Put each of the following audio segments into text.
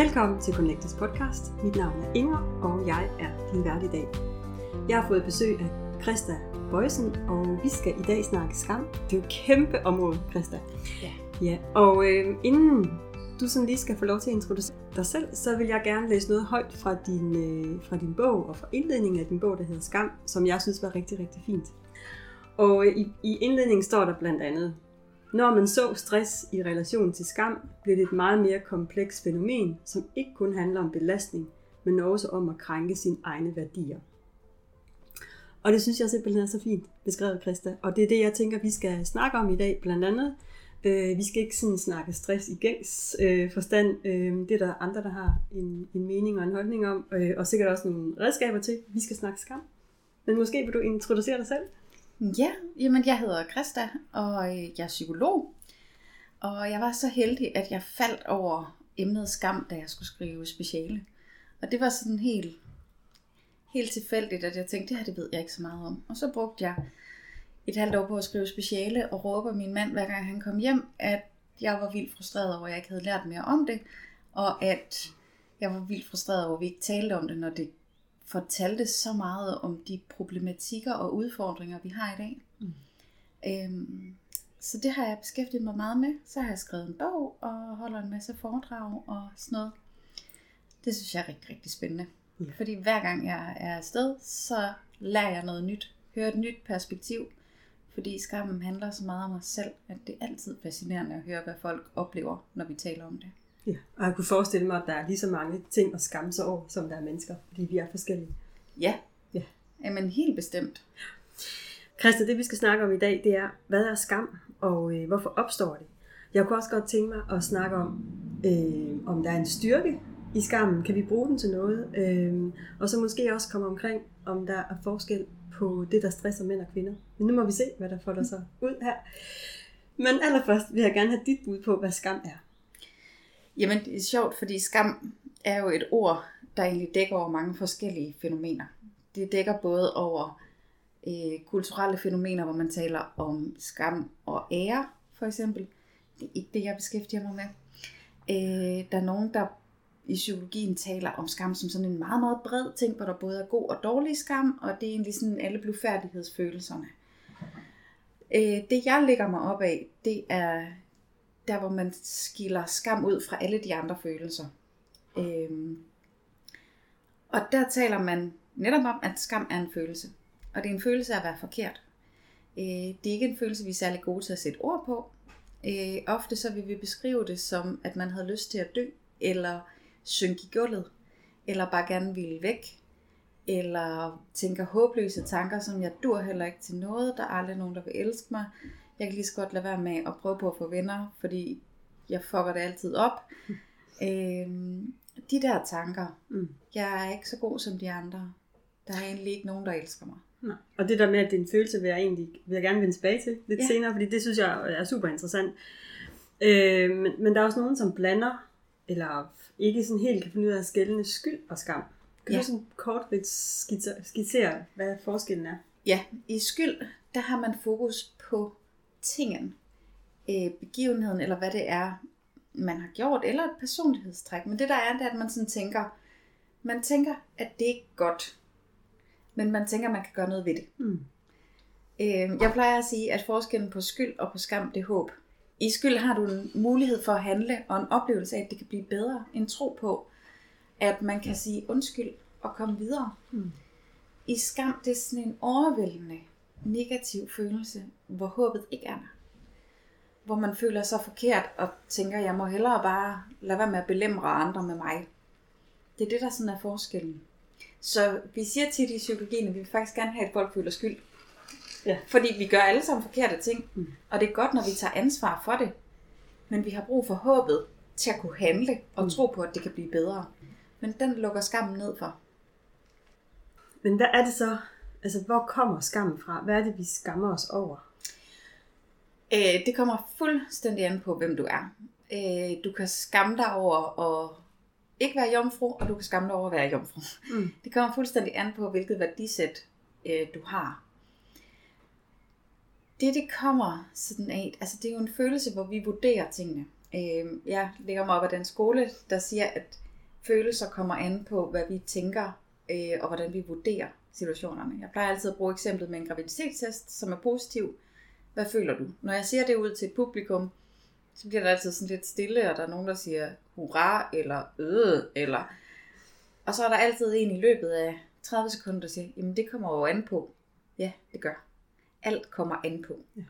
Velkommen til Connectors podcast. Mit navn er Inger, og jeg er din vært i dag. Jeg har fået besøg af Christa Bøjsen, og vi skal i dag snakke skam. Det er jo et kæmpe område, Christa. Ja. ja. Og øh, inden du sådan lige skal få lov til at introducere dig selv, så vil jeg gerne læse noget højt fra din, øh, fra din bog, og fra indledningen af din bog, der hedder Skam, som jeg synes var rigtig, rigtig fint. Og øh, i, i indledningen står der blandt andet, når man så stress i relation til skam, bliver det et meget mere komplekst fænomen, som ikke kun handler om belastning, men også om at krænke sine egne værdier. Og det synes jeg simpelthen er så fint beskrevet, Christa. Og det er det, jeg tænker, vi skal snakke om i dag, blandt andet. Øh, vi skal ikke sådan snakke stress i gængs øh, forstand. Øh, det er der andre, der har en, en mening og en holdning om, øh, og sikkert også nogle redskaber til. Vi skal snakke skam. Men måske vil du introducere dig selv? Ja, jamen jeg hedder Christa, og øh, jeg er psykolog. Og jeg var så heldig, at jeg faldt over emnet skam, da jeg skulle skrive speciale. Og det var sådan helt, helt tilfældigt, at jeg tænkte, det her det ved jeg ikke så meget om. Og så brugte jeg et halvt år på at skrive speciale, og råber min mand, hver gang han kom hjem, at jeg var vildt frustreret over, at jeg ikke havde lært mere om det, og at jeg var vildt frustreret over, at vi ikke talte om det, når det fortalte så meget om de problematikker og udfordringer, vi har i dag. Mm. Øhm, så det har jeg beskæftiget mig meget med. Så har jeg skrevet en bog og holder en masse foredrag og sådan noget. Det synes jeg er rigtig, rigtig spændende. Ja. Fordi hver gang jeg er afsted, så lærer jeg noget nyt. Hører et nyt perspektiv. Fordi skammen handler så meget om os selv, at det er altid fascinerende at høre, hvad folk oplever, når vi taler om det. Ja, og jeg kunne forestille mig, at der er lige så mange ting at skamme sig over, som der er mennesker, fordi vi er forskellige. Ja, Ja. jamen helt bestemt. Christa, det vi skal snakke om i dag, det er, hvad er skam, og øh, hvorfor opstår det? Jeg kunne også godt tænke mig at snakke om, øh, om der er en styrke i skammen. Kan vi bruge den til noget? Øh, og så måske også komme omkring, om der er forskel på det, der stresser mænd og kvinder. Men nu må vi se, hvad der får der så ud her. Men allerførst vil jeg gerne have dit bud på, hvad skam er. Jamen, det er sjovt, fordi skam er jo et ord, der egentlig dækker over mange forskellige fænomener. Det dækker både over øh, kulturelle fænomener, hvor man taler om skam og ære, for eksempel. Det er ikke det, jeg beskæftiger mig med. Øh, der er nogen, der i psykologien taler om skam som sådan en meget, meget bred ting, hvor der både er god og dårlig skam, og det er egentlig sådan alle blufærdighedsfølelserne. Øh, det jeg lægger mig op af, det er der, hvor man skiller skam ud fra alle de andre følelser. Øhm, og der taler man netop om, at skam er en følelse. Og det er en følelse af at være forkert. Øh, det er ikke en følelse, vi er særlig gode til at sætte ord på. Øh, ofte så vil vi beskrive det som, at man havde lyst til at dø, eller synke i gulvet, eller bare gerne ville væk, eller tænker håbløse tanker, som jeg dur heller ikke til noget, der er aldrig nogen, der vil elske mig. Jeg kan lige så godt lade være med at prøve på at få venner, fordi jeg fucker det altid op. Øhm, de der tanker, Mm. jeg er ikke så god som de andre. Der er egentlig ikke nogen, der elsker mig. Nej. Og det der med, at det er en følelse, vil jeg egentlig vil jeg gerne vende tilbage til lidt Ja. senere, fordi det synes jeg er super interessant. Øh, men, men der er også nogen, som blander, eller ikke sådan helt kan finde ud af at skælne skyld og skam. Kan Ja. du sådan kort lidt skitsere, skitsere, hvad forskellen er? Ja, i skyld, der har man fokus på tingen, øh, begivenheden, eller hvad det er, man har gjort, eller et personlighedstræk. Men det der er, det er, at man sådan tænker, man tænker, at det ikke er godt, men man tænker, at man kan gøre noget ved det. Mm. Øh, jeg plejer at sige, at forskellen på skyld og på skam, det er håb. I skyld har du en mulighed for at handle, og en oplevelse af, at det kan blive bedre. En tro på, at man kan sige undskyld og komme videre. Mm. I skam, det er sådan en overvældende negativ følelse, hvor håbet ikke er der. Hvor man føler sig forkert og tænker, jeg må hellere bare lade være med at belemre andre med mig. Det er det, der sådan er forskellen. Så vi siger tit i psykologien, at vi vil faktisk gerne have, at folk føler skyld. Ja. Fordi vi gør alle sammen forkerte ting. Mm. Og det er godt, når vi tager ansvar for det. Men vi har brug for håbet til at kunne handle og Mm. tro på, at det kan blive bedre. Men den lukker skammen ned for. Men hvad er det så, altså hvor kommer skammen fra? Hvad er det, vi skammer os over? Øh, det kommer fuldstændig an på, hvem du er. Øh, du kan skamme dig over at ikke være jomfru, og du kan skamme dig over at være jomfru. Mm. Det kommer fuldstændig an på, hvilket værdisæt øh, du har. Det, det kommer sådan af, altså det er jo en følelse, hvor vi vurderer tingene. Øh, jeg ligger mig op af den skole, der siger, at følelser kommer an på, hvad vi tænker, øh, og hvordan vi vurderer situationerne. Jeg plejer altid at bruge eksemplet med en graviditetstest, som er positiv. Hvad føler du? Når jeg siger det ud til et publikum, så bliver der altid sådan lidt stille, og der er nogen, der siger hurra, eller øh, eller... Og så er der altid en i løbet af 30 sekunder, der siger, jamen det kommer jo an på. Ja, det gør. Alt kommer an på. Ja.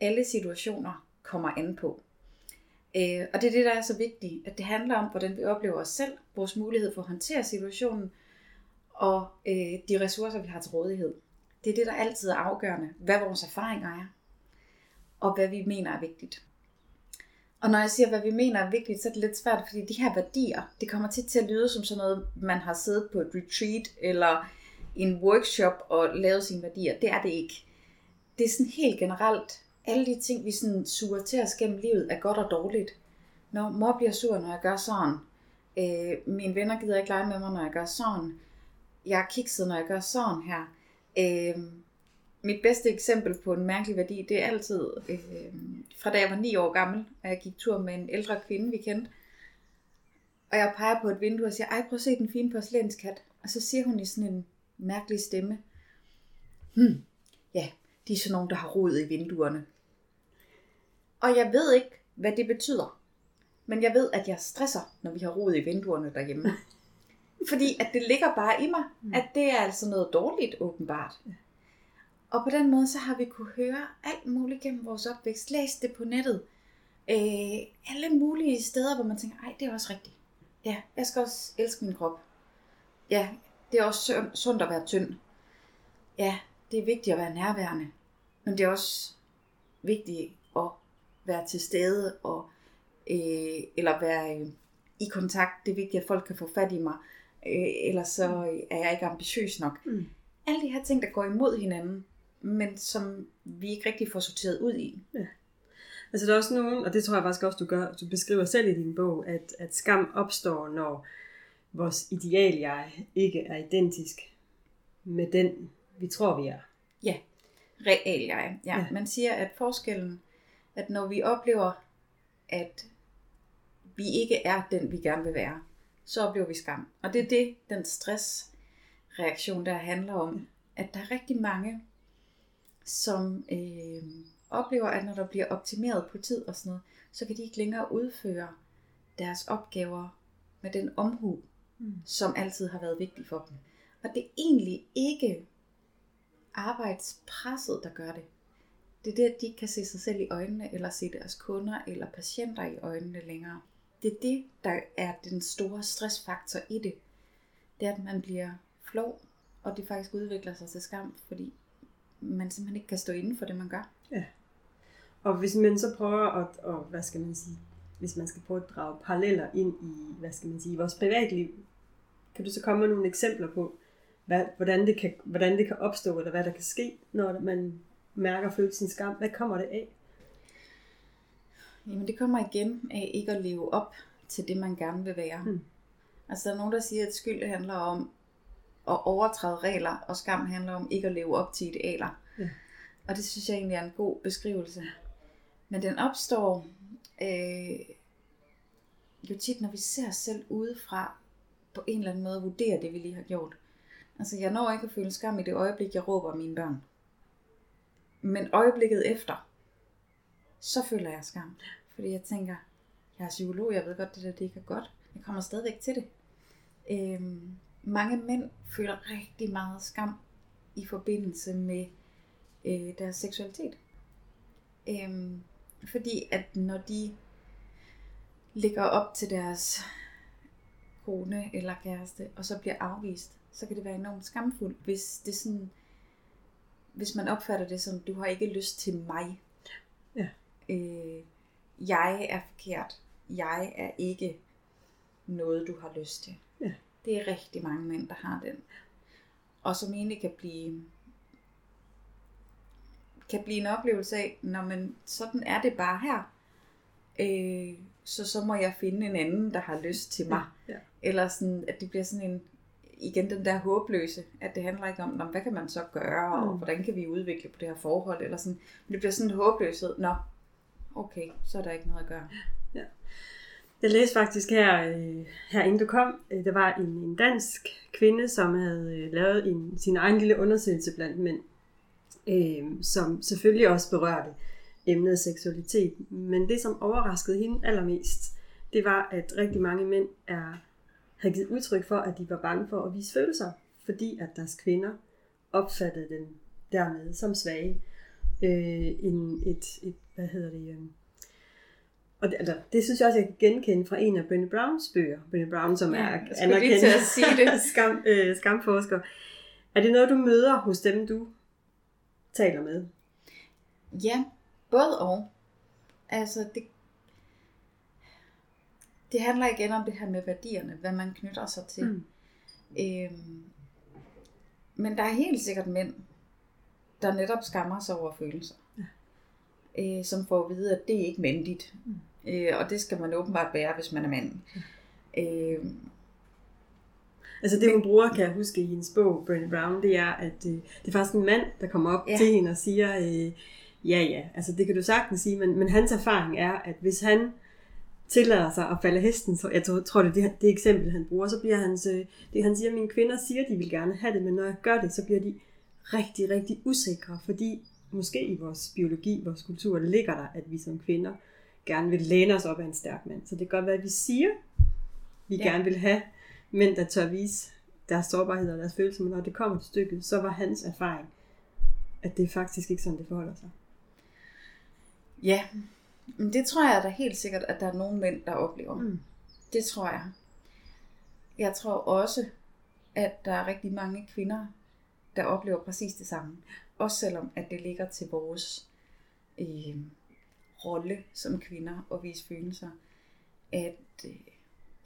Alle situationer kommer an på. Øh, og det er det, der er så vigtigt, at det handler om, hvordan vi oplever os selv, vores mulighed for at håndtere situationen, og øh, de ressourcer, vi har til rådighed. Det er det, der altid er afgørende, hvad vores erfaringer er, og hvad vi mener er vigtigt. Og når jeg siger, hvad vi mener er vigtigt, så er det lidt svært, fordi de her værdier, det kommer tit til at lyde som sådan noget, man har siddet på et retreat, eller en workshop og lavet sine værdier. Det er det ikke. Det er sådan helt generelt, alle de ting, vi sådan suger til os gennem livet, er godt og dårligt. Når mor bliver sur, når jeg gør sådan. Øh, mine venner gider ikke lege med mig, når jeg gør sådan. Jeg er kikset, når jeg gør sådan her. Øh, mit bedste eksempel på en mærkelig værdi, det er altid øh, fra da jeg var 9 år gammel, og jeg gik tur med en ældre kvinde, vi kendte. Og jeg peger på et vindue og siger, ej prøv at se den fine porcelænskat. Og så siger hun i sådan en mærkelig stemme, hmm, ja, de er sådan nogen, der har rod i vinduerne. Og jeg ved ikke, hvad det betyder. Men jeg ved, at jeg stresser, når vi har rod i vinduerne derhjemme. Fordi at det ligger bare i mig, mm. at det er altså noget dårligt åbenbart. Og på den måde, så har vi kunne høre alt muligt gennem vores opvækst. Læs det på nettet. Øh, alle mulige steder, hvor man tænker, ej, det er også rigtigt. Ja, jeg skal også elske min krop. Ja, det er også sundt at være tynd. Ja, det er vigtigt at være nærværende. Men det er også vigtigt at være til stede og øh, eller være øh, i kontakt. Det er vigtigt, at folk kan få fat i mig. Øh, ellers så er jeg ikke ambitiøs nok. Mm. Alle de her ting, der går imod hinanden, men som vi ikke rigtig får sorteret ud i. Ja. Altså der er også nogen, og det tror jeg faktisk også, du gør, du beskriver selv i din bog, at, at skam opstår, når vores ideal jeg ikke er identisk med den, vi tror, vi er. Ja, real jeg. Ja. ja. Man siger, at forskellen, at når vi oplever, at vi ikke er den, vi gerne vil være, så oplever vi skam. Og det er det, den stressreaktion, der handler om, at der er rigtig mange, som øh, oplever, at når der bliver optimeret på tid og sådan noget, så kan de ikke længere udføre deres opgaver med den omhu, mm. som altid har været vigtig for dem. Og det er egentlig ikke arbejdspresset, der gør det. Det er det, at de ikke kan se sig selv i øjnene, eller se deres kunder eller patienter i øjnene længere. Det er det, der er den store stressfaktor i det. Det er, at man bliver flov, og det faktisk udvikler sig til skam, fordi man simpelthen ikke kan stå inden for det, man gør. Ja. Og hvis man så prøver at, og, hvad skal man sige, hvis man skal prøve at drage paralleller ind i, hvad skal man sige, vores privatliv, kan du så komme med nogle eksempler på, hvad, hvordan, det kan, hvordan det kan opstå, eller hvad der kan ske, når man mærker følelsen skam? Hvad kommer det af? Jamen det kommer igen af ikke at leve op til det, man gerne vil være. Hmm. Altså der er nogen, der siger, at skyld handler om at overtræde regler, og skam handler om ikke at leve op til idealer. Ja. Og det synes jeg egentlig er en god beskrivelse. Men den opstår øh, jo tit, når vi ser os selv udefra, på en eller anden måde vurdere det, vi lige har gjort. Altså, jeg når ikke at føle skam i det øjeblik, jeg råber mine børn. Men øjeblikket efter, så føler jeg skam. Fordi jeg tænker, jeg er psykolog, jeg ved godt, det der det ikke er godt. Jeg kommer stadigvæk til det. Øhm, mange mænd føler rigtig meget skam i forbindelse med øh, deres seksualitet. Øhm, fordi at når de ligger op til deres kone eller kæreste, og så bliver afvist, så kan det være enormt skamfuldt, hvis det sådan, hvis man opfatter det som, du har ikke lyst til mig. Ja. Øh, jeg er forkert. Jeg er ikke noget, du har lyst til. Ja. Det er rigtig mange mænd, der har den. Og som egentlig kan blive kan blive en oplevelse af, når man sådan er det bare her. Øh, så så må jeg finde en anden, der har lyst til mig. Ja, ja. Eller sådan, at det bliver sådan en, igen den der håbløse, at det handler ikke om, hvad kan man så gøre, mm. og hvordan kan vi udvikle på det her forhold, eller sådan. Men det bliver sådan en håbløshed, nå, okay, så er der ikke noget at gøre. Ja. Jeg læste faktisk her, øh, her inden du kom, øh, der var en, en dansk kvinde, som havde øh, lavet en, sin egen lille undersøgelse blandt mænd, øh, som selvfølgelig også berørte emnet seksualitet. Men det, som overraskede hende allermest, det var, at rigtig mange mænd er, havde givet udtryk for, at de var bange for at vise følelser, fordi at deres kvinder opfattede dem dermed som svage. Øh, en, et, et, hvad hedder det, øh, og det, altså, det synes jeg også, jeg kan genkende fra en af Brené Browns bøger. Brené Brown, som Ja, er til at sige det. skam, øh, skamforsker. Er det noget, du møder hos dem, du taler med? Ja, både og. Altså, det, det handler igen om det her med værdierne, hvad man knytter sig til. Mm. Øhm, men der er helt sikkert mænd, der netop skammer sig over følelser. Øh, som får at vide, at det er ikke mændigt. Mm. Øh, og det skal man åbenbart være, hvis man er mand. Øh, Altså det, hun bruger, kan jeg huske i hendes bog, Brené Brown, det er, at øh, det er faktisk en mand, der kommer op Ja. ja. til hende og siger, øh, ja ja, altså det kan du sagtens sige, men, men hans erfaring er, at hvis han tillader sig at falde hesten, så jeg tror, tror det er det, det eksempel, han bruger, så bliver hans, øh, det han siger, mine kvinder siger, de vil gerne have det, men når jeg gør det, så bliver de rigtig, rigtig usikre, fordi måske i vores biologi, vores kultur, ligger der, at vi som kvinder gerne vil læne os op af en stærk mand. Så det kan godt være, at vi siger, vi Ja. gerne vil have mænd, der tør vise deres sårbarhed og deres følelser, men når det kommer til stykket, så var hans erfaring, at det er faktisk ikke sådan, det forholder sig. ja, men det tror jeg da helt sikkert, at der er nogle mænd, der oplever. Mm. Det tror jeg. Jeg tror også, at der er rigtig mange kvinder, der oplever præcis det samme. Også selvom, at det ligger til vores øh, rolle som kvinder at vise følelser. At øh,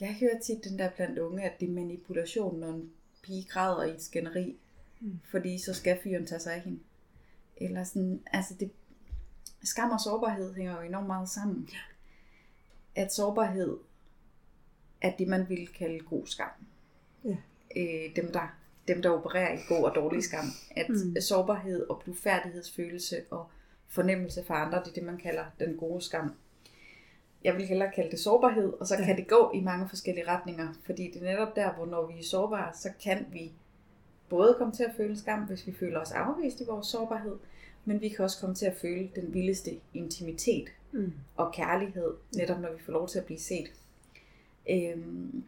jeg hører tit den der blandt unge, at det er manipulation, når en pige græder i et skænderi, Mm. fordi så skal fyren tage sig af hende. Eller sådan, altså det, skam og sårbarhed hænger jo enormt meget sammen. At sårbarhed er det, man ville kalde god skam. Ja. Øh, dem, der, dem, der opererer i god og dårlig skam. At mm. Sårbarhed og blufærdighedsfølelse og fornemmelse for andre, det er det, man kalder den gode skam. Jeg vil hellere kalde det sårbarhed, og så Ja. kan det gå i mange forskellige retninger. Fordi det er netop der, hvor når vi er sårbare, så kan vi både komme til at føle skam, hvis vi føler os afvist i vores sårbarhed, men vi kan også komme til at føle den vildeste intimitet Mm. og kærlighed, netop når vi får lov til at blive set. Øhm,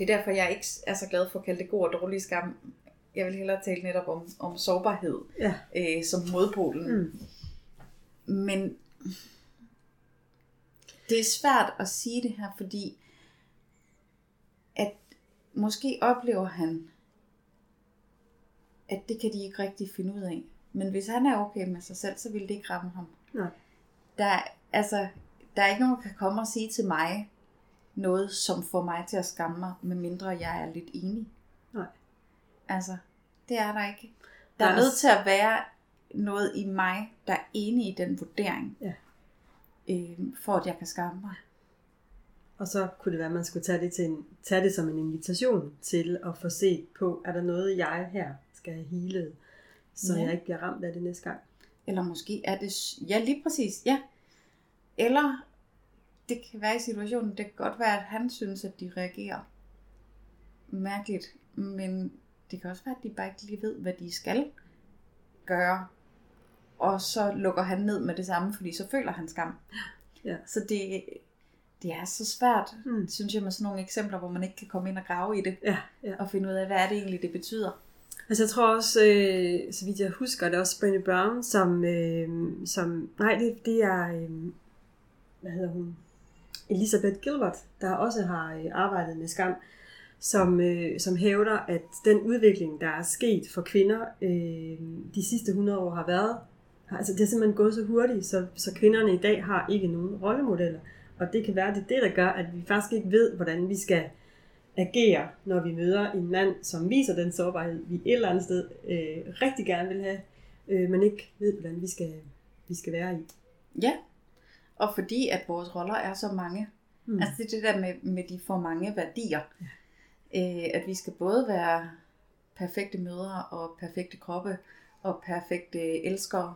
det er derfor, jeg ikke er så glad for at kalde det god og dårlig skam. Jeg vil hellere tale netop om, om sårbarhed Ja. øh, som modpolen. Mm. Men det er svært at sige det her, fordi at måske oplever han, at det kan de ikke rigtig finde ud af. Men hvis han er okay med sig selv, så vil det ikke ramme ham. Nej. Der, er- altså, der er ikke nogen, der kan komme og sige til mig noget, som får mig til at skamme mig, medmindre jeg er lidt enig. Nej. Altså, det er der ikke. Der er nødt til at være noget i mig, der er enig i den vurdering. Ja. Øh, for at jeg kan skamme mig. Og så kunne det være, at man skulle tage det, til en, tage det som en invitation til at få set på, er der noget, jeg her skal have healet, så Ja. jeg ikke bliver ramt af det næste gang. Eller måske er det... Ja, lige præcis. Ja. Eller det kan være i situationen, det kan godt være, at han synes, at de reagerer mærkeligt. Men det kan også være, at de bare ikke lige ved, hvad de skal gøre. Og så lukker han ned med det samme, fordi så føler han skam. Ja. Så det, det er så svært, Mm. synes jeg, med sådan nogle eksempler, hvor man ikke kan komme ind og grave i det. Ja, ja. Og finde ud af, hvad er det egentlig, det betyder. Altså jeg tror også, øh, så vidt jeg husker, det er også Brené Brown, som, øh, som nej, det, det er, øh, hvad hedder hun, Elisabeth Gilbert, der også har øh, arbejdet med skam, som, øh, som hævder, at den udvikling, der er sket for kvinder øh, de sidste 100 år har været, altså det er simpelthen gået så hurtigt, så, så kvinderne i dag har ikke nogen rollemodeller. Og det kan være, det er det, der gør, at vi faktisk ikke ved, hvordan vi skal agere, når vi møder en mand, som viser den sårbarhed, vi et eller andet sted øh, rigtig gerne vil have, øh, men ikke ved, hvordan vi skal, vi skal være i. Ja, og fordi at vores roller er så mange. Mm. Mm. Altså det er det der med, med de for mange værdier. Ja. Øh, at vi skal både være perfekte mødre og perfekte kroppe og perfekte elskere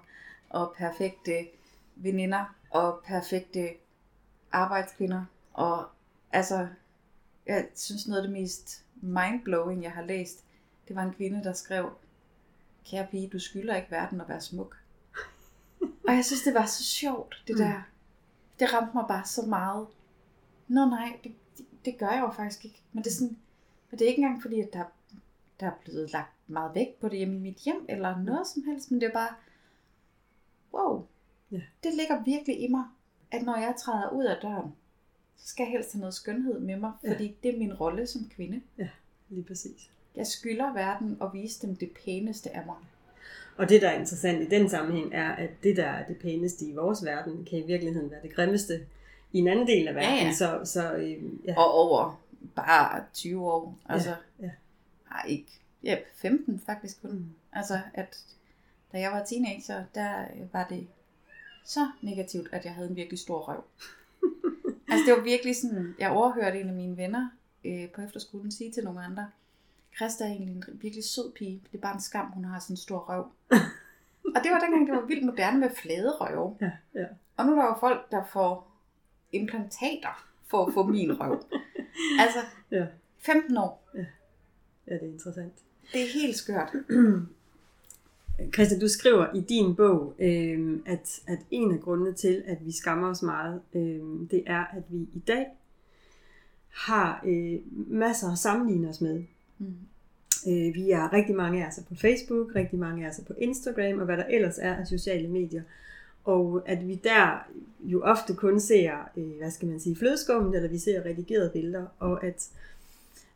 og perfekte veninder og perfekte arbejdskvinder og altså, jeg synes noget af det mest mindblowing, jeg har læst, det var en kvinde, der skrev, kære pige, du skylder ikke verden at være smuk. Og jeg synes, det var så sjovt, det der. Det ramte mig bare så meget. Nå nej, det, det, det gør jeg jo faktisk ikke. Men det er sådan, men det er ikke engang fordi, at der, der er blevet lagt meget vægt på det hjemme i mit hjem, eller noget som helst, men det er bare, wow, Ja. det ligger virkelig i mig, at når jeg træder ud af døren, så skal jeg helst have noget skønhed med mig, Ja. fordi det er min rolle som kvinde. Lige præcis. Jeg skylder verden at vise dem det pæneste af mig. Og det, der er interessant i den sammenhæng, er, at det, der er det pæneste i vores verden, kan i virkeligheden være det grimmeste i en anden del af verden. Ja, ja. Så, så øh, ja. Og over bare 20 år. Altså, ja. Nej, ikke. Ja, 15 faktisk kun. Mm. Altså, at da jeg var teenager, der var det så negativt, at jeg havde en virkelig stor røv. altså, det var virkelig sådan, jeg overhørte en af mine venner øh, på efterskolen sige til nogle andre, Christa er egentlig en virkelig sød pige. Det er bare en skam, hun har sådan en stor røv. og det var dengang, det var vildt moderne med flade røve. Ja, ja. Og nu er der jo folk, der får implantater for at få min røv. altså, Ja. 15 år. ja, det er interessant. Det er helt skørt. Christian, du skriver i din bog, øh, at, at en af grundene til, at vi skammer os meget, øh, det er, at vi i dag har øh, masser at sammenligne os med. Mm. Øh, vi er rigtig mange af os på Facebook, rigtig mange af os på Instagram, og hvad der ellers er af sociale medier. Og at vi der jo ofte kun ser, øh, hvad skal man sige, flødeskummen, eller vi ser redigerede billeder, og at,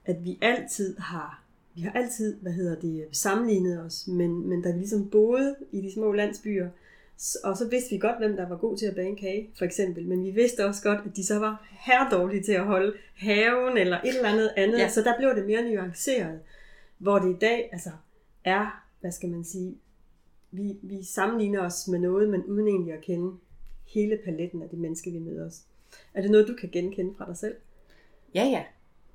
at vi altid har, vi har altid, hvad hedder det, sammenlignet os, men, men da vi ligesom boede i de små landsbyer, øh, og så vidste vi godt, hvem der var god til at bage en kage, for eksempel, men vi vidste også godt, at de så var herredårlige til at holde haven, eller et eller andet andet, Ja. så der blev det mere nuanceret, hvor det i dag, altså, er, hvad skal man sige, vi, vi sammenligner os med noget, men uden egentlig at kende hele paletten af det menneske, vi møder os. Er det noget, du kan genkende fra dig selv? Ja, ja.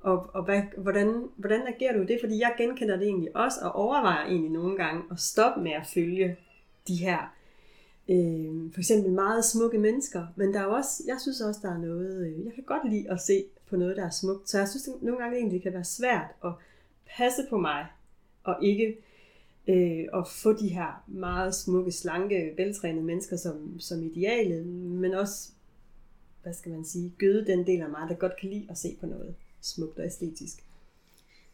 Og, og hvad, hvordan, hvordan agerer du det? Fordi jeg genkender det egentlig også, og overvejer egentlig nogle gange at stoppe med at følge de her, øh, for eksempel meget smukke mennesker. Men der er også, jeg synes også, der er noget, øh, jeg kan godt lide at se på noget, der er smukt. Så jeg synes det nogle gange egentlig, det kan være svært at passe på mig, og ikke øh, at få de her meget smukke, slanke, veltrænede mennesker som, som idealet, men også, hvad skal man sige, gøde den del af mig, der godt kan lide at se på noget smukt og æstetisk.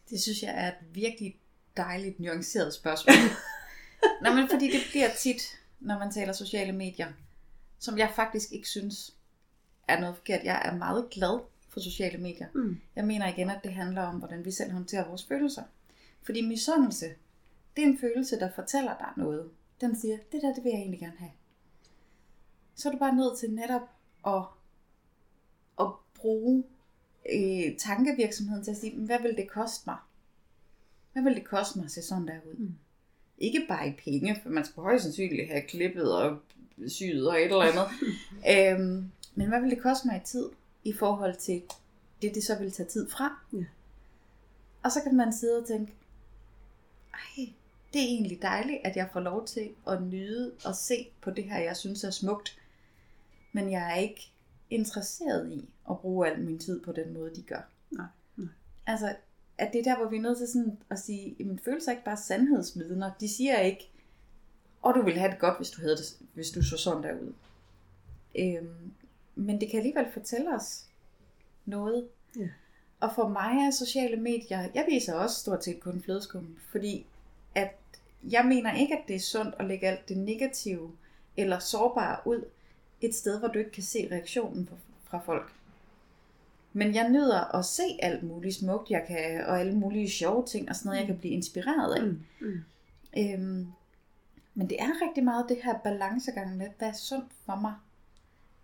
Det synes jeg er et virkelig dejligt nuanceret spørgsmål. Nå, men fordi det bliver tit, når man taler sociale medier, som jeg faktisk ikke synes er noget forkert. Jeg er meget glad for sociale medier. Mm. Jeg mener igen, at det handler om, hvordan vi selv håndterer vores følelser. Fordi misundelse, det er en følelse, der fortæller dig noget. Den siger, det der, det vil jeg egentlig gerne have. Så er du bare nødt til netop at, at bruge øh, tankevirksomheden til at sige, "Men hvad vil det koste mig? Hvad vil det koste mig at se sådan der ud? Mm. Ikke bare i penge, for man skal højst sandsynligt have klippet og syet og et eller andet. øhm, men hvad vil det koste mig i tid i forhold til det, det så vil tage tid fra? Ja. Og så kan man sidde og tænke, ej, det er egentlig dejligt, at jeg får lov til at nyde og se på det her, jeg synes er smukt. Men jeg er ikke interesseret i at bruge al min tid på den måde, de gør. Nej, nej. Altså, at det er der, hvor vi er nødt til sådan at sige, jamen følelser er ikke bare sandhedsvidner. De siger ikke, og du ville have det godt, hvis du, havde det, hvis du så sådan der ud. Øhm, men det kan alligevel fortælle os noget. Ja. Og for mig er sociale medier, jeg viser også stort set kun flødeskum, fordi at jeg mener ikke, at det er sundt at lægge alt det negative eller sårbare ud et sted, hvor du ikke kan se reaktionen fra, fra folk. Men jeg nyder at se alt muligt smukt, jeg kan, og alle mulige sjove ting og sådan noget, jeg kan blive inspireret af. Mm. Mm. Øhm, men det er rigtig meget det her balancegang med, hvad er sundt for mig?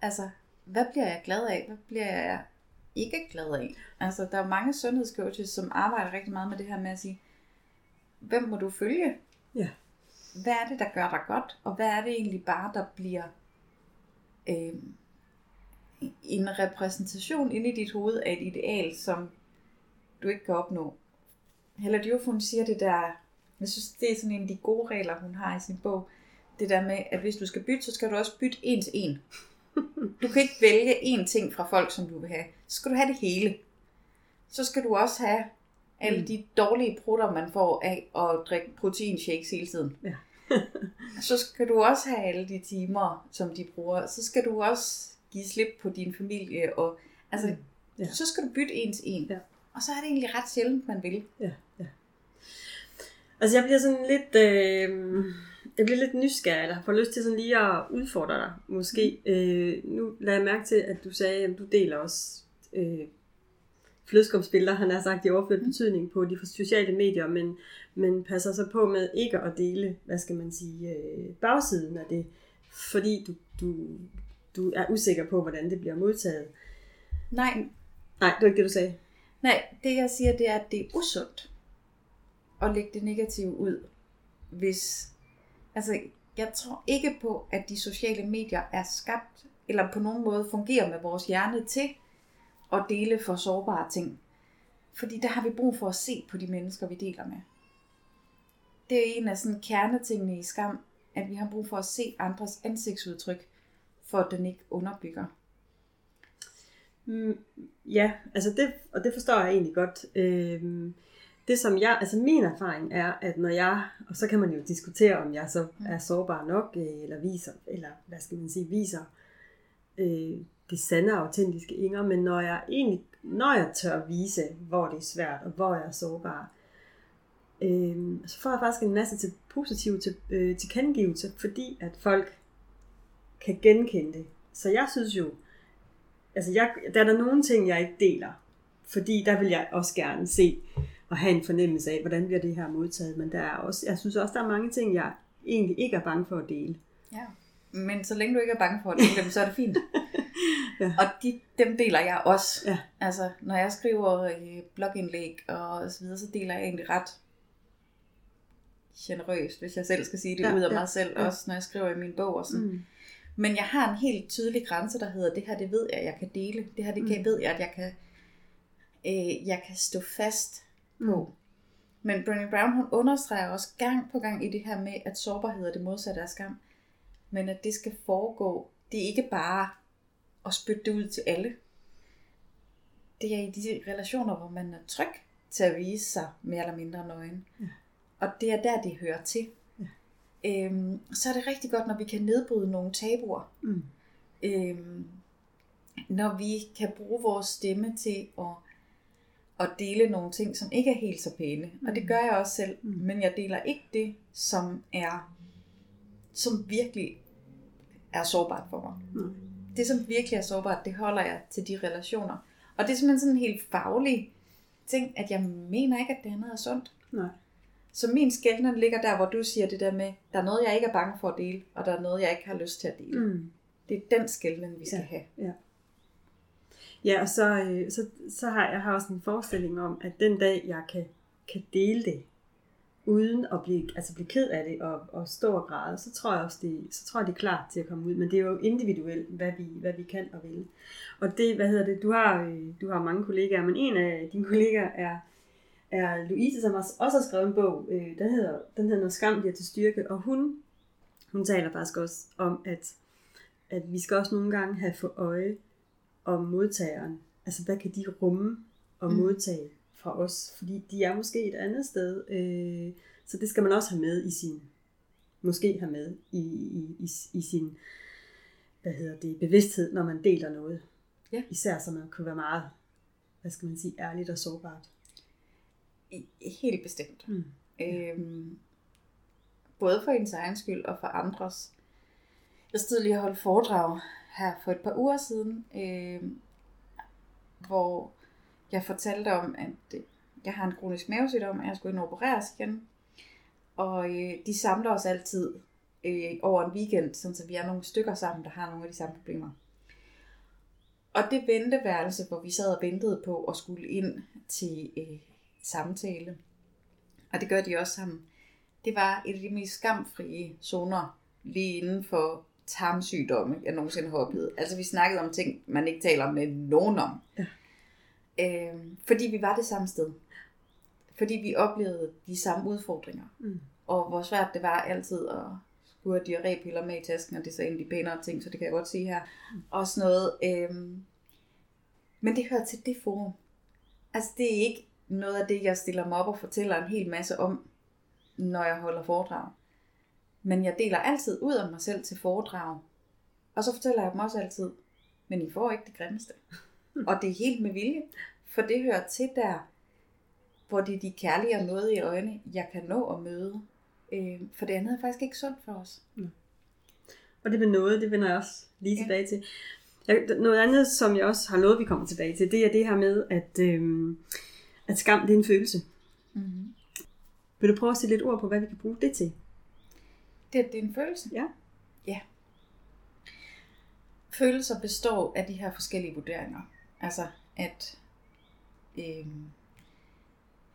Altså, hvad bliver jeg glad af? Hvad bliver jeg ikke glad af? Altså, der er mange sundhedscoaches, som arbejder rigtig meget med det her med at sige, hvem må du følge? Ja. Hvad er det, der gør dig godt? Og hvad er det egentlig bare, der bliver øhm, en repræsentation inde i dit hoved af et ideal, som du ikke kan opnå? Hella Diouf, hun siger det der, jeg synes, det er sådan en af de gode regler, hun har i sin bog, det der med, at hvis du skal bytte, så skal du også bytte en til en. Du kan ikke vælge én ting fra folk, som du vil have. så skal du have det hele. Så skal du også have alle de dårlige prutter, man får af at drikke proteinshakes hele tiden. Ja. så skal du også have alle de timer, som de bruger. Så skal du også give slip på din familie. Og, altså, Mm. Ja. Så skal du bytte en til en. Ja. Og så er det egentlig ret sjældent, man vil. Ja, ja. Altså jeg bliver sådan lidt, øh, jeg bliver lidt nysgerrig, eller får lyst til sådan lige at udfordre dig, måske. Mm. Øh, nu lader jeg mærke til, at du sagde, at du deler også øh, flødeskumsbilleder, han har sagt i overført betydning på de sociale medier, men, men passer så på med ikke at dele, hvad skal man sige, øh, bagsiden af det, fordi du, du, du er usikker på, hvordan det bliver modtaget. Nej, Nej, det var ikke det, du sagde. nej, det jeg siger, det er, at det er usundt at lægge det negative ud. Hvis, altså, jeg tror ikke på, at de sociale medier er skabt, eller på nogen måde fungerer med vores hjerne til at dele for sårbare ting. Fordi der har vi brug for at se på de mennesker, vi deler med. Det er en af sådan kernetingene i skam, at vi har brug for at se andres ansigtsudtryk, for at den ikke underbygger. Mm, ja, altså det, og det forstår jeg egentlig godt. Øhm, det som jeg, altså min erfaring er, at når jeg, og så kan man jo diskutere, om jeg så er sårbar nok, øh, eller viser, eller hvad skal man sige, viser øh, det sande og autentiske Inger, men når jeg egentlig, når jeg tør vise, hvor det er svært, og hvor jeg er sårbar, øh, så får jeg faktisk en masse til positive til, øh, tilkendegivelser, fordi at folk kan genkende det. Så jeg synes jo, altså jeg, der er der nogle ting, jeg ikke deler, fordi der vil jeg også gerne se og have en fornemmelse af, hvordan bliver det her modtaget. Men der er også, jeg synes også, der er mange ting, jeg egentlig ikke er bange for at dele. Ja. Men så længe du ikke er bange for at dele dem, så er det fint. Ja. Og de, dem deler jeg også. Ja. Altså, når jeg skriver blogindlæg og så videre, så deler jeg egentlig ret generøst, hvis jeg selv skal sige det ja, ud af ja, mig selv, ja. også når jeg skriver i min bog og sådan. Mm. Men jeg har en helt tydelig grænse, der hedder, det her det ved jeg, jeg kan dele. Det her det kan, Mm. ved jeg, at jeg kan, øh, jeg kan stå fast på. Men Brené Brown, hun understreger også gang på gang i det her med, at sårbarhed er det modsatte af skam. Men at det skal foregå, det er ikke bare at spytte det ud til alle. Det er i de relationer, hvor man er tryg til at vise sig mere eller mindre nøgen. Ja. Og det er der, det hører til. Øhm, så er det rigtig godt, når vi kan nedbryde nogle tabuer. Mm. Øhm, når vi kan bruge vores stemme til at, at dele nogle ting, som ikke er helt så pæne. Og det gør jeg også selv. Mm. Men jeg deler ikke det, som er som virkelig er sårbart for mig. Mm. Det, som virkelig er sårbart, det holder jeg til de relationer. Og det er simpelthen sådan en helt faglig ting, at jeg mener ikke, at det andet er sundt. Nej. Så min skældner ligger der, hvor du siger det der med, der er noget, jeg ikke er bange for at dele, og der er noget, jeg ikke har lyst til at dele. Mm. Det er den skældning, vi skal Ja. have. Ja, og så, øh, så, så har jeg har også en forestilling om, at den dag, jeg kan, kan dele det, uden at blive, altså blive ked af det og, og stå og græde, så tror jeg også, det, så tror jeg, det er klar til at komme ud. Men det er jo individuelt, hvad vi, hvad vi kan og vil. Og det, hvad hedder det, du har, øh, du har mange kollegaer, men en af dine kollegaer er, er Louise, som også har skrevet en bog, øh, den hedder, den hedder Når skam bliver til styrke, og hun, hun taler faktisk også om, at, at vi skal også nogle gange have for øje om modtageren. Altså, hvad kan de rumme og Mm. modtage fra os? Fordi de er måske et andet sted. Øh, så det skal man også have med i sin, måske have med i, i, i, i sin, hvad hedder det, bevidsthed, når man deler noget. Ja. Især så man kan være meget, hvad skal man sige, ærligt og sårbart. Helt bestemt. Mm. Øhm, både for ens egen skyld og for andres. Jeg stod lige og holdt foredrag her for et par uger siden, øhm, hvor jeg fortalte om, at øh, jeg har en kronisk mavesygdom, og jeg skulle ind og opereres igen. Og øh, de samler os altid øh, over en weekend, sådan så vi er nogle stykker sammen, der har nogle af de samme problemer. Og det venteværelse, hvor vi sad og ventede på at skulle ind til øh, samtale, og det gør de også sammen, det var et af de mest skamfrie zoner lige inden for tarmsygdomme, jeg nogensinde har oplevet. Altså vi snakkede om ting, man ikke taler med nogen om. Ja. Øhm, fordi vi var det samme sted. Fordi vi oplevede de samme udfordringer. Mm. Og hvor svært det var altid at skulle have diarrépiller med i tasken, og det er så en af de pænere ting, så det kan jeg godt sige her. Og sådan noget. Øhm, Men det hører til det forum. Altså det er ikke noget af det, jeg stiller mig op og fortæller en hel masse om, når jeg holder foredrag. Men jeg deler altid ud af mig selv til foredrag. Og så fortæller jeg dem også altid, men I får ikke det grimmeste. Og det er helt med vilje, for det hører til der, hvor det er de kærlige og noget i øjne, jeg kan nå at møde. Øh, for det andet er faktisk ikke sundt for os. Og det med noget, det vender jeg også lige Ja. tilbage til. Jeg, noget andet, som jeg også har lovet, vi kommer tilbage til, det er det her med, at, øhm, at skam det er en følelse. Mm-hmm. Vil du prøve at sætte lidt ord på, hvad vi kan bruge det til? Det, det er en følelse. Ja. Ja. Følelser består af de her forskellige vurderinger. Altså, at, øhm,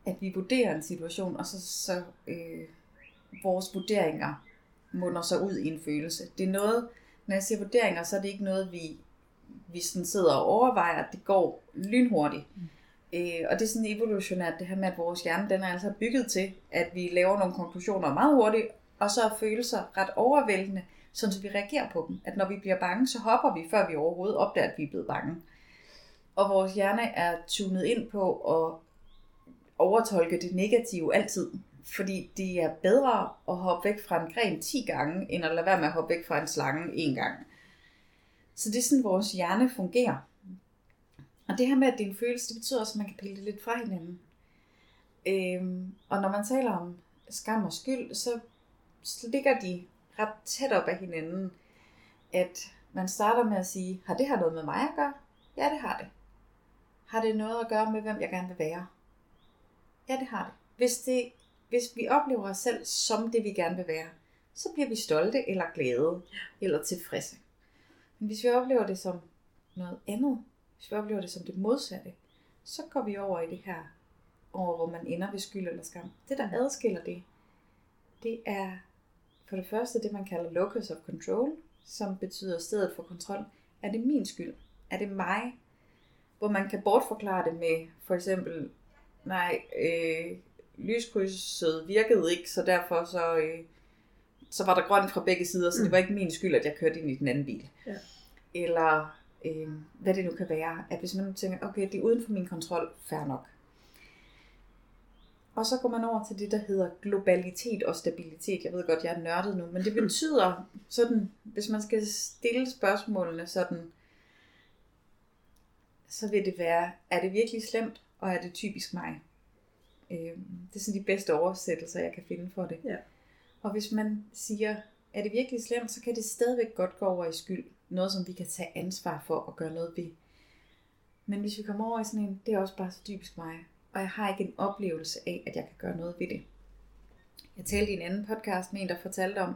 at vi vurderer en situation, og så, så øh, vores vurderinger munder sig ud i en følelse. Det er noget, når jeg siger vurderinger, så er det ikke noget, vi, vi sådan sidder og overvejer. Det går lynhurtigt. Mm. Øh, og det er sådan evolutionært, det her med, at vores hjerne, den er altså bygget til, at vi laver nogle konklusioner meget hurtigt, og så er følelser ret overvældende, sådan så vi reagerer på dem. At når vi bliver bange, så hopper vi, før vi overhovedet opdager, at vi er blevet bange. Og vores hjerne er tunet ind på at overtolke det negative altid. Fordi det er bedre at hoppe væk fra en gren 10 gange, end at lade være med at hoppe væk fra en slange en gang. Så det er sådan, vores hjerne fungerer. Og det her med, at det er en følelse, det betyder også, at man kan pille det lidt fra hinanden. Øhm, og når man taler om skam og skyld, så ligger de ret tæt op af hinanden. At man starter med at sige, har det her noget med mig at gøre? Ja, det har det. Har det noget at gøre med, hvem jeg gerne vil være? Ja, det har det. Hvis, det, hvis vi oplever os selv som det, vi gerne vil være, så bliver vi stolte eller glade eller tilfredse. Men hvis vi oplever det som noget andet, hvis vi oplever det som det modsatte, så går vi over i det her, over hvor man ender ved skyld eller skam. Det, der adskiller det, det er for det første det, man kalder locus of control, som betyder stedet for kontrol. Er det min skyld? Er det mig? Hvor man kan bortforklare det med for eksempel, nej, øh, lyskrydset virkede ikke, så derfor så, øh, så var der grønt fra begge sider, så det var ikke min skyld, at jeg kørte ind i den anden bil. Ja. Eller øh, hvad det nu kan være, at hvis man nu tænker, okay, det er uden for min kontrol, fair nok. Og så går man over til det, der hedder globalitet og stabilitet. Jeg ved godt, jeg er nørdet nu, men det betyder sådan, hvis man skal stille spørgsmålene sådan, så vil det være, er det virkelig slemt, og er det typisk mig? Øh, det er sådan de bedste oversættelser, jeg kan finde for det. Ja. Og hvis man siger, er det virkelig slemt, så kan det stadigvæk godt gå over i skyld. Noget, som vi kan tage ansvar for at gøre noget ved. Men hvis vi kommer over i sådan en, det er også bare så typisk mig, og jeg har ikke en oplevelse af, at jeg kan gøre noget ved det. Jeg talte i en anden podcast med en, der fortalte om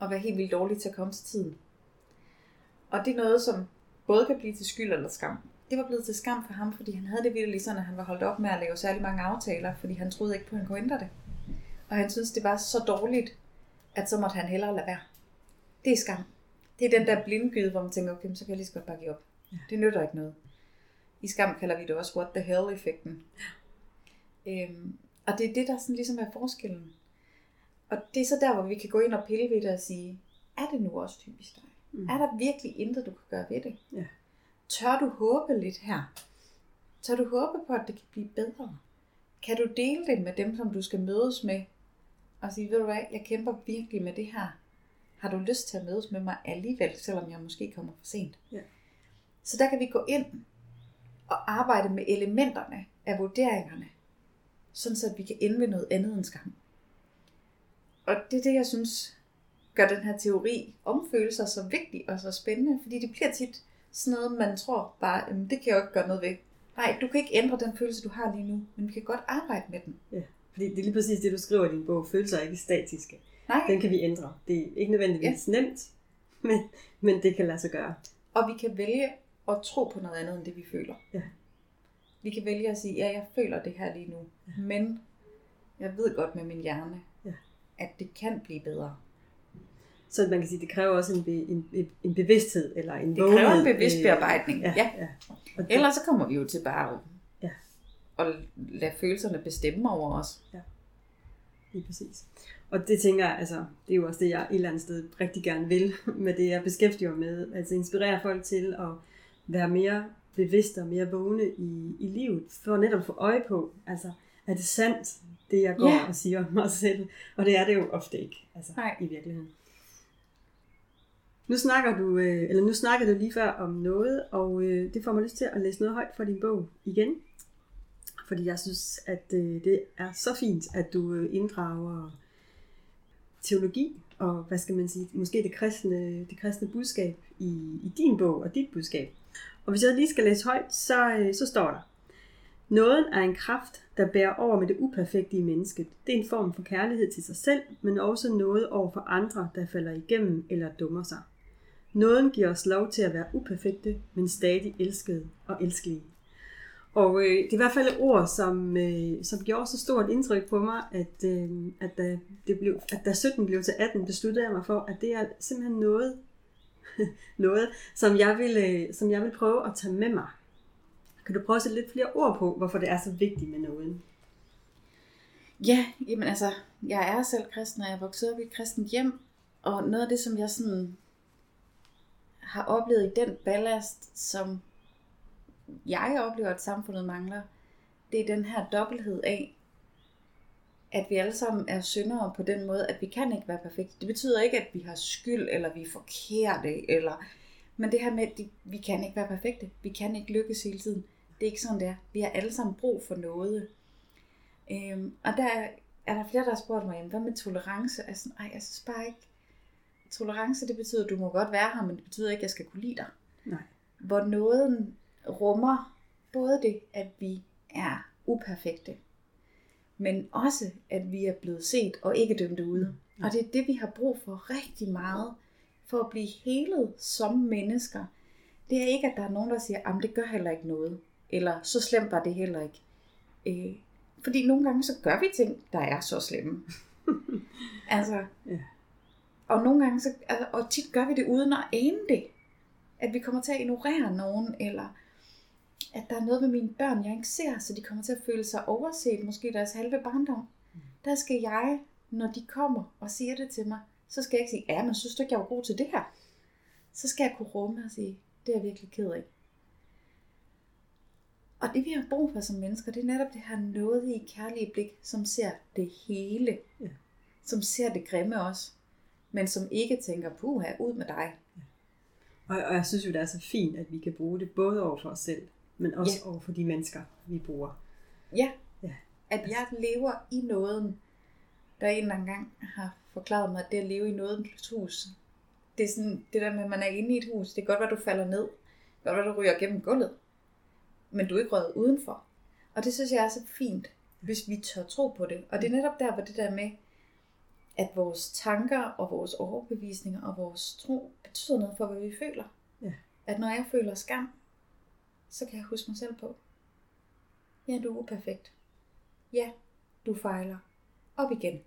at være helt vildt dårlig til at komme til tiden. Og det er noget, som både kan blive til skyld eller skam. Det var blevet til skam for ham, fordi han havde det vildt ligesom, at han var holdt op med at lave særlig mange aftaler, fordi han troede ikke på, at han kunne ændre det. Og han synes, det var så dårligt, at så måtte han hellere lade være. Det er skam. Det er den der blindgyde, hvor man tænker, okay, så kan jeg lige så godt bare give op. Ja. Det nytter ikke noget. I skam kalder vi det også what the hell-effekten. Øhm, og det er det, der sådan ligesom er forskellen. Og det er så der, hvor vi kan gå ind og pille ved det og sige, er det nu også typisk dig? Mm. Er der virkelig intet, du kan gøre ved det? Ja. Tør du håbe lidt her? Tør du håbe på, at det kan blive bedre? Kan du dele det med dem, som du skal mødes med? Og sige, ved du hvad, jeg kæmper virkelig med det her. Har du lyst til at mødes med mig alligevel, selvom jeg måske kommer for sent? Ja. Så der kan vi gå ind og arbejde med elementerne af vurderingerne, sådan så vi kan ende med noget andet end skam. Og det er det, jeg synes gør den her teori om følelser så vigtig og så spændende, fordi det bliver tit sådan noget, man tror bare, "Jamen, det kan jeg jo ikke gøre noget ved. Nej, du kan ikke ændre den følelse, du har lige nu, men vi kan godt arbejde med den. Fordi det er lige præcis det, du skriver i din bog. Følelser er ikke statiske. Nej, Den kan vi ændre. Det er ikke nødvendigvis ja. nemt, men, men det kan lade sig gøre. og vi kan vælge at tro på noget andet, end det vi føler. Ja. Vi kan vælge at sige, ja, jeg føler det her lige nu, Ja. men jeg ved godt med min hjerne, Ja. at det kan blive bedre. Så man kan sige, det kræver også en, be, en, en, en bevidsthed, eller en Det kræver en vågenhed, bevidst øh, bearbejdning. Ja, Ja. ja. Det, Ellers så kommer vi jo til bare at, Ja. lade følelserne bestemme over os. Lige præcis. Og det tænker jeg, altså, det er jo også det, jeg et eller andet sted rigtig gerne vil med det, jeg beskæftiger mig med. Altså inspirere folk til at være mere bevidste og mere vågne i, i livet, for netop at få øje på, altså, er det sandt, det jeg går Ja. og siger om mig selv? Og det er det jo ofte ikke, altså, Nej. i virkeligheden. Nu snakker du, øh, eller nu snakker du lige før om noget, og øh, det får mig lyst til at læse noget højt fra din bog igen. Fordi jeg synes, at øh, det er så fint, at du øh, inddrager teologi og, hvad skal man sige, måske det kristne, det kristne budskab i, i din bog og dit budskab. Og hvis jeg lige skal læse højt, så, øh, så står der, Nåden er en kraft, der bærer over med det uperfekte i mennesket. Det er en form for kærlighed til sig selv, men også noget over for andre, der falder igennem eller dummer sig. Nåden giver os lov til at være uperfekte, men stadig elskede og elskelige. Og øh, det er i hvert fald et ord, som, øh, som gjorde så stort indtryk på mig, at, øh, at, da det blev, at da 17 blev til 18, besluttede jeg mig for, at det er simpelthen noget, noget som, jeg vil, øh, som jeg vil prøve at tage med mig. Kan du prøve at sætte lidt flere ord på, hvorfor det er så vigtigt med noget? Ja, jamen altså, jeg er selv kristen, og jeg er vokset op i et kristent hjem, og noget af det, som jeg sådan har oplevet i den ballast, som jeg oplever, at samfundet mangler, det er den her dobbelthed af, at vi alle sammen er syndere på den måde, at vi kan ikke være perfekte. Det betyder ikke, at vi har skyld, eller vi er forkerte, eller... men det her med, at vi kan ikke være perfekte. Vi kan ikke lykkes hele tiden. Det er ikke sådan, det er. Vi har alle sammen brug for noget. Øhm, og der er, er der flere, der har spurgt mig, hvad med tolerance? Jeg er sådan, ej, jeg synes bare ikke, tolerance det betyder, at du må godt være her, men det betyder ikke, at jeg skal kunne lide dig. Nej. Hvor nåden rummer både det, at vi er uperfekte, men også, at vi er blevet set og ikke dømt ude. Mm. Og det er det, vi har brug for rigtig meget, for at blive helet som mennesker. Det er ikke, at der er nogen, der siger, at det gør heller ikke noget. Eller så slemt var det heller ikke. Øh, fordi nogle gange så gør vi ting, der er så slemme. altså, Ja. og nogle gange så, og tit gør vi det uden at ane det. At vi kommer til at ignorere nogen, eller at der er noget ved mine børn, jeg ikke ser, så de kommer til at føle sig overset, måske deres halve barndom. Der skal jeg, når de kommer og siger det til mig, så skal jeg ikke sige, ja, men synes du ikke, jeg var god til det her? Så skal jeg kunne rumme og sige, det er jeg virkelig ked af. Og det vi har brug for som mennesker, det er netop det her noget i kærlige blik, som ser det hele. Ja. Som ser det grimme også. Men som ikke tænker, puha, ud med dig. Og, og jeg synes jo, det er så fint, at vi kan bruge det både over for os selv, men også Ja. over for de mennesker, vi bruger. Ja. Ja. At jeg lever i nåden. Der er en eller anden gang har forklaret mig, at det at leve i nådens hus, det er sådan, det der med, at man er inde i et hus, det kan godt at du falder ned. Det kan godt at du ryger gennem gulvet. Men du er ikke røget udenfor. Og det synes jeg er så fint, hvis vi tør tro på det. Og det er netop der, hvor det der med, at vores tanker og vores overbevisninger og vores tro betyder noget for, hvad vi føler. Ja. At når jeg føler skam, så kan jeg huske mig selv på, ja, du er uperfekt. Ja, du fejler. Op igen.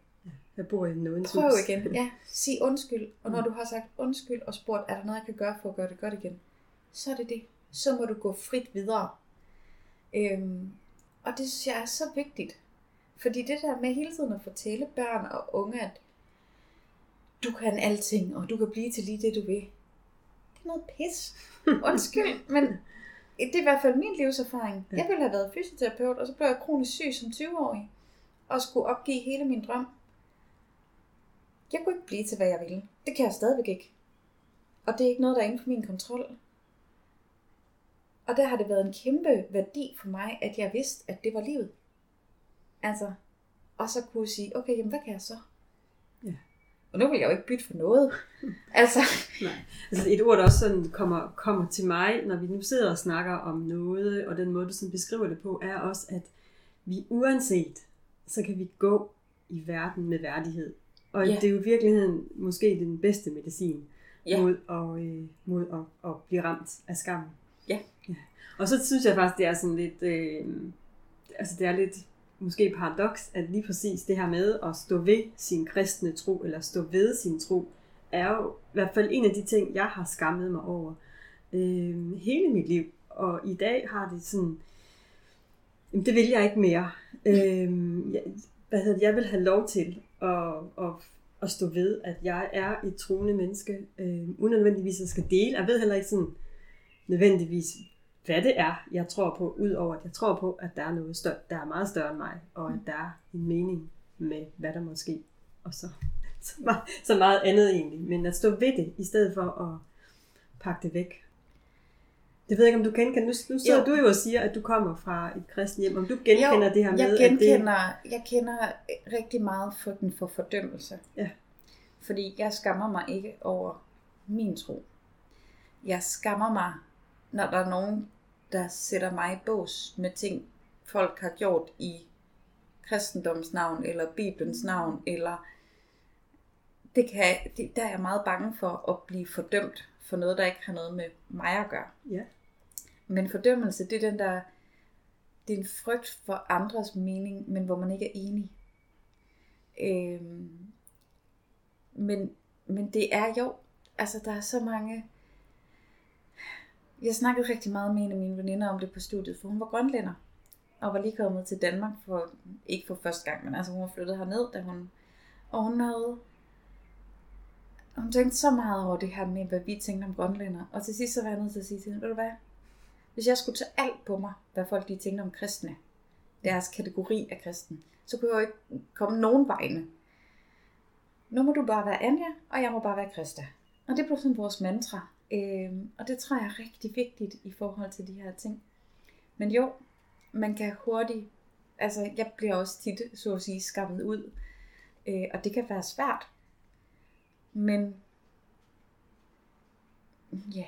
Jeg bor i nådens Prøv hus. igen. Ja, sig undskyld. Og når du har sagt undskyld og spurgt, er der noget, jeg kan gøre for at gøre det godt igen, så er det det. Så må du gå frit videre. Øhm, og det synes jeg er så vigtigt. Fordi det der med hele tiden at fortælle børn og unge, at du kan alting, og du kan blive til lige det, du vil. Det er noget pis. Undskyld, men det er i hvert fald min livserfaring. Ja. Jeg ville have været fysioterapeut, og så blev jeg kronisk syg som 20-årig, og skulle opgive hele min drøm. Jeg kunne ikke blive til, hvad jeg ville. Det kan jeg stadigvæk ikke. Og det er ikke noget, der er inden for min kontrol. Og der har det været en kæmpe værdi for mig, at jeg vidste, at det var livet. Altså, og så kunne jeg sige, okay, jamen hvad kan jeg så? Og nu vil jeg jo ikke bytte for noget. altså, Nej. Altså et ord, der også sådan kommer, kommer til mig, når vi nu sidder og snakker om noget, og den måde, du sådan beskriver det på, er også, at vi uanset, så kan vi gå i verden med værdighed. Og Ja. det er jo i virkeligheden måske den bedste medicin Ja. mod, at, øh, mod at, at blive ramt af skam. Ja. ja. Og så synes jeg faktisk, det er sådan lidt, øh, altså det er lidt måske paradoks, at lige præcis det her med at stå ved sin kristne tro, eller stå ved sin tro, er jo i hvert fald en af de ting, jeg har skammet mig over øh, hele mit liv. Og i dag har det sådan, jamen det vil jeg ikke mere. Øh, jeg, hvad hedder det, jeg vil have lov til at, at, at stå ved, at jeg er et troende menneske, øh, uden nødvendigvis at skal dele. Jeg ved heller ikke sådan nødvendigvis, hvad det er, jeg tror på, udover at jeg tror på, at der er noget, større, der er meget større end mig, og at der er en mening med, hvad der måske, og så, så, meget, så meget andet egentlig. Men at stå ved det, i stedet for at pakke det væk. Det ved jeg ikke, om du genkender. Nu, nu sidder Jo. du jo og siger, at du kommer fra et kristen hjem. Om du genkender Jo, det her med, jeg at genkender, jeg kender rigtig meget frygten for fordømmelse. Ja. Fordi jeg skammer mig ikke over min tro. Jeg skammer mig, når der er nogen, der sætter mig i bås med ting, folk har gjort i kristendoms navn, eller Bibelens navn, eller det kan, det, der er jeg meget bange for at blive fordømt for noget, der ikke har noget med mig at gøre. ja, Men fordømmelse, det er den der, det er en frygt for andres mening, men hvor man ikke er enig. Øhm, men, men det er jo, altså der er så mange, jeg snakkede rigtig meget med en af mine veninder om det på studiet, for hun var grønlænder, og var lige kommet til Danmark for, ikke for første gang, men altså hun var flyttet herned, da hun, og hun havde, hun tænkte så meget over det her med, hvad vi tænkte om grønlænder, og til sidst så var jeg nødt til at sige til hende, ved du hvad, hvis jeg skulle tage alt på mig, hvad folk de tænkte om kristne, deres kategori af kristen, så kunne jeg jo ikke komme nogen vegne. Nu må du bare være Anja, og jeg må bare være Krista. Og det blev sådan vores mantra. Øhm, og det tror jeg er rigtig vigtigt i forhold til de her ting. Men jo, man kan hurtigt, altså jeg bliver også tit, så at sige, skammet ud. Øh, og det kan være svært. Men, ja,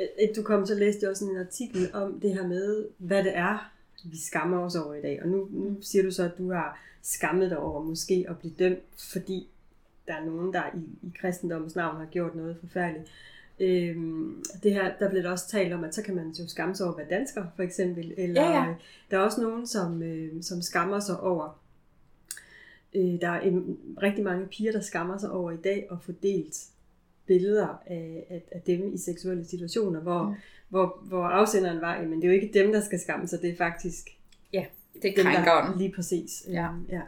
Øh, Du kom til at læse også en artikel om det her med, hvad det er, vi skammer os over i dag. Og nu, nu siger du så, at du har skammet dig over måske at blive dømt, fordi der er nogen, der i, i kristendommens navn har gjort noget forfærdeligt. Øhm, det her, der blev der også talt om, at så kan man jo skamme sig over at være dansker, for eksempel. Eller Ja, ja. øh, der er også nogen, som, øh, som skammer sig over. Øh, der er en, rigtig mange piger, der skammer sig over i dag at få delt billeder af, af, af dem i seksuelle situationer, hvor, Mm. mm. hvor, hvor afsenderen var, men det er jo ikke dem, der skal skamme sig, det er faktisk ja det er dem, der lige præcis. Ja. Øhm, ja.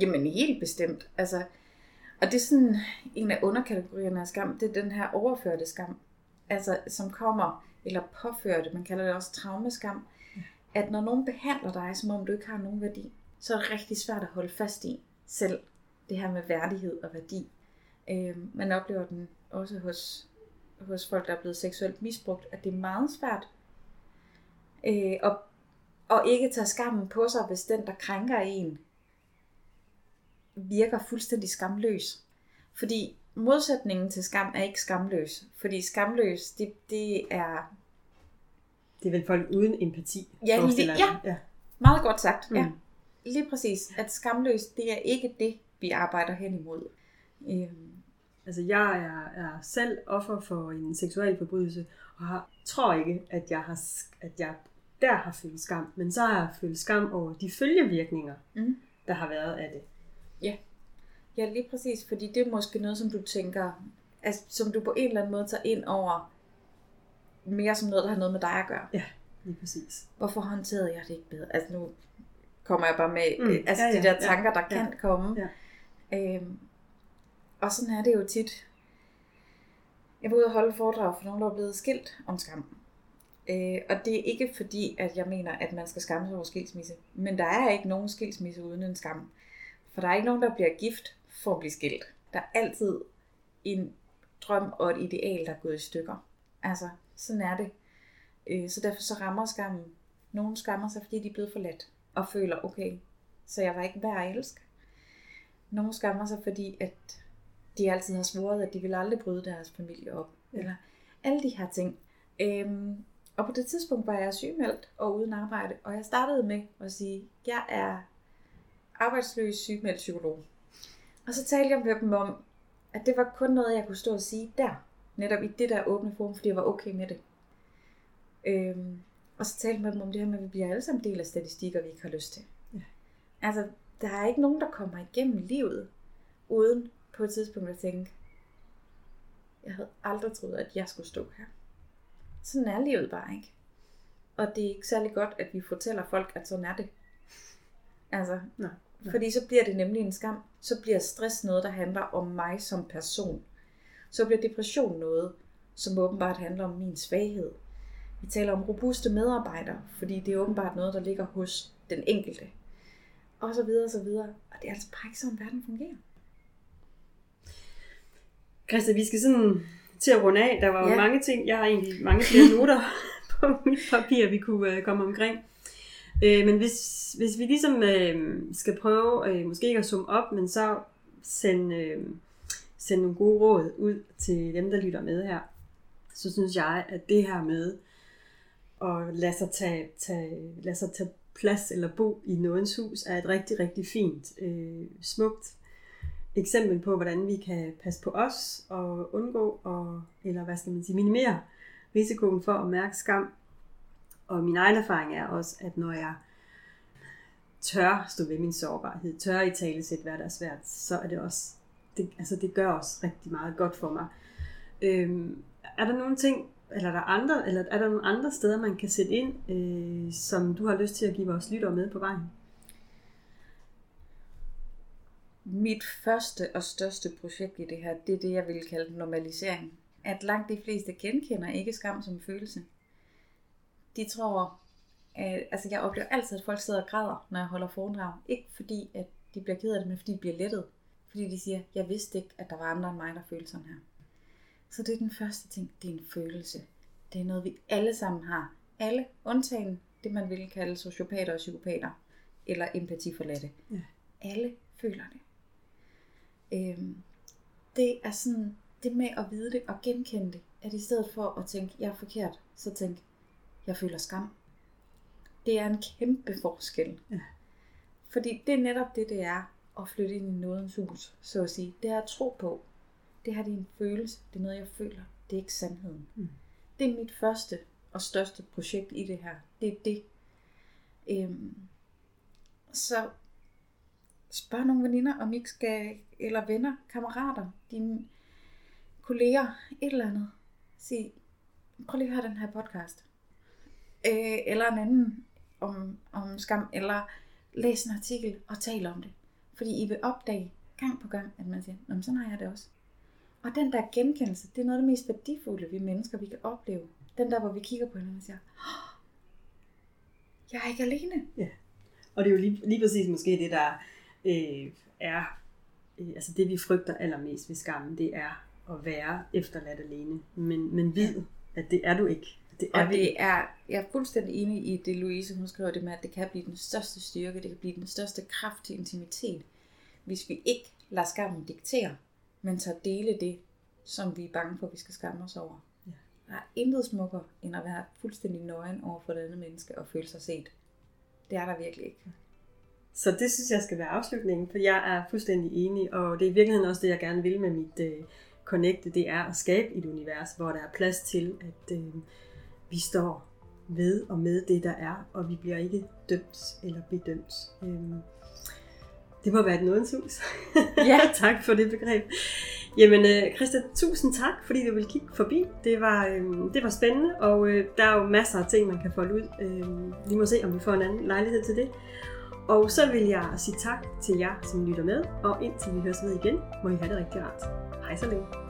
Jamen helt bestemt. Altså, og det er sådan en af underkategorierne af skam, det er den her overførte skam. Altså, som kommer, eller påførte, man kalder det også traumeskam. At når nogen behandler dig, som om du ikke har nogen værdi, så er det rigtig svært at holde fast i selv. Det her med værdighed og værdi. Øh, man oplever den også hos, hos folk, der er blevet seksuelt misbrugt, at det er meget svært øh, at, at ikke tage skammen på sig, hvis den, der krænker en, virker fuldstændig skamløs. Fordi modsætningen til skam er ikke skamløs. Fordi skamløs, det, det er Det er vel folk uden empati, Ja, lige- mig. ja. meget godt sagt. Mm. Ja. Lige præcis. At skamløs, det er ikke det, vi arbejder hen imod. Øhm, Altså, jeg er, er selv offer for en seksuel forbrydelse, og har, tror ikke, at jeg, har, at jeg der har følt skam, men så har jeg følt skam over de følgevirkninger, Mm. der har været af det. Ja, lige præcis, fordi det er måske noget, som du tænker, altså, som du på en eller anden måde tager ind over, mere som noget, der har noget med dig at gøre. Lige præcis. Hvorfor håndterede jeg det ikke bedre? Altså nu kommer jeg bare med, Mm, altså ja, ja, ja, de der ja, tanker, der ja, kan komme. ja. Øhm, og sådan er det jo tit. Jeg var ude og holde foredrag for nogen, der er blevet skilt om skam. Øh, og det er ikke fordi, at jeg mener, at man skal skamme sig over skilsmisse. Men der er ikke nogen skilsmisse uden en skam. For der er ikke nogen, der bliver gift for at blive skilt. Der er altid en drøm og et ideal, der er gået i stykker. Altså, sådan er det. Øh, så derfor så rammer skammen. Nogen skammer sig, fordi de er blevet forladt. Og føler, okay, så jeg var ikke værd at elske. Nogle skammer sig, fordi at de altid har svoret, at de vil aldrig bryde deres familie op. Ja. Eller alle de her ting. Øhm, og på det tidspunkt var jeg sygemeldt og uden arbejde. Og jeg startede med at sige, jeg er arbejdsløs sygemeldt psykolog. Og så talte jeg med dem om, at det var kun noget, jeg kunne stå og sige der. Netop i det der åbne forum, fordi jeg var okay med det. Øhm, og så talte jeg med dem om det her med, at vi bliver alle sammen del af statistikker, vi ikke har lyst til. Ja. Altså, der er ikke nogen, der kommer igennem livet, uden på et tidspunkt at tænke, jeg havde aldrig troet, at jeg skulle stå her. Sådan er livet bare ikke. Og det er ikke særlig godt, at vi fortæller folk, at sådan er det. Altså, Nej, fordi så bliver det nemlig en skam. Så bliver stress noget, der handler om mig som person. Så bliver depression noget, som åbenbart handler om min svaghed. Vi taler om robuste medarbejdere, fordi det er åbenbart noget, der ligger hos den enkelte. Og så videre, og så videre. Og det er altså bare ikke sådan, verden fungerer. Christa, vi skal sådan til at runde af. Der var jo Ja. mange ting. Jeg har egentlig mange flere noter på mit papir, vi kunne øh, komme omkring. Øh, men hvis, hvis vi ligesom øh, skal prøve, øh, måske ikke at summe op, men så sende, øh, sende nogle gode råd ud til dem, der lytter med her, så synes jeg, at det her med at lade sig tage, tage, lade sig tage plads eller bo i nogens hus, er et rigtig, rigtig fint, øh, smukt eksempel på, hvordan vi kan passe på os og undgå, og, eller hvad skal man sige, minimere risikoen for at mærke skam. Og min egen erfaring er også, at når jeg tør stå ved min sårbarhed, tør i tale sætte, hvad der er svært, så er det også, det, altså det gør også rigtig meget godt for mig. Øhm, er der nogle ting, eller er der, andre, eller er der nogle andre steder, man kan sætte ind, øh, som du har lyst til at give vores lyttere med på vejen? Mit første og største projekt i det her, det er det, jeg vil kalde normalisering. At langt de fleste genkender ikke skam som følelse. De tror, at, altså jeg oplever altid, at folk sidder og græder, når jeg holder foredrag. Ikke fordi, at de bliver ked af det, men fordi de bliver lettet. Fordi de siger, jeg vidste ikke, at der var andre end mig, der følte sådan her. Så det er den første ting, det er en følelse. Det er noget, vi alle sammen har. Alle, undtagen det, man ville kalde sociopater og psykopater, eller empatiforladte. Ja. Alle føler det. Øhm, det er sådan, det med at vide det og genkende det, at i stedet for at tænke, jeg er forkert, så tænk, jeg føler skam. Det er en kæmpe forskel. Ja. Fordi det er netop det, det er at flytte ind i nådens hus, så at sige. Det er at tro på. Det her det er en følelse. Det er noget, jeg føler. Det er ikke sandheden. Mm. Det er mit første og største projekt i det her. Det er det. Øhm, så spørg nogle veninder, om I ikke skal, eller venner, kammerater, dine kolleger, et eller andet. Sig, prøv lige at høre den her podcast. Øh, eller en anden om, om skam, eller læs en artikel og tal om det. Fordi I vil opdage gang på gang, at man siger, Nå, sådan har jeg det også. Og den der genkendelse, det er noget af det mest værdifulde, vi mennesker, vi kan opleve. Den der, hvor vi kigger på hinanden og siger, "Åh, jeg er ikke alene. Og det er jo lige, lige præcis måske det, der øh, er, øh, altså det vi frygter allermest ved skammen, det er at være efterladt alene. Men, men vid, at det er du ikke. Det er Og det er, jeg er fuldstændig enig i det, Louise hun skriver det med, at det kan blive den største styrke, det kan blive den største kraft til intimitet, hvis vi ikke lader skammen diktere, men tager dele det, som vi er bange for, at vi skal skamme os over. Ja. Der er intet smukkere, end at være fuldstændig nøgen over for det andet menneske og føle sig set. Det er der virkelig ikke. Så det synes jeg skal være afslutningen, for jeg er fuldstændig enig, og det er i virkeligheden også det, jeg gerne vil med mit øh, connecte, det er at skabe et univers, hvor der er plads til, at øh, vi står ved og med det, der er, og vi bliver ikke dømt eller bedømt. Øh, det må være et nådens hus. Ja. tak for det begreb. Jamen, øh, Christa, tusind tak, fordi du ville kigge forbi. Det var, øh, det var spændende, og øh, der er jo masser af ting, man kan folde ud. Øh, vi må se, om vi får en anden lejlighed til det. Og så vil jeg sige tak til jer, som lytter med, og indtil vi høres ved igen, må I have det rigtig rart. Hej så længe.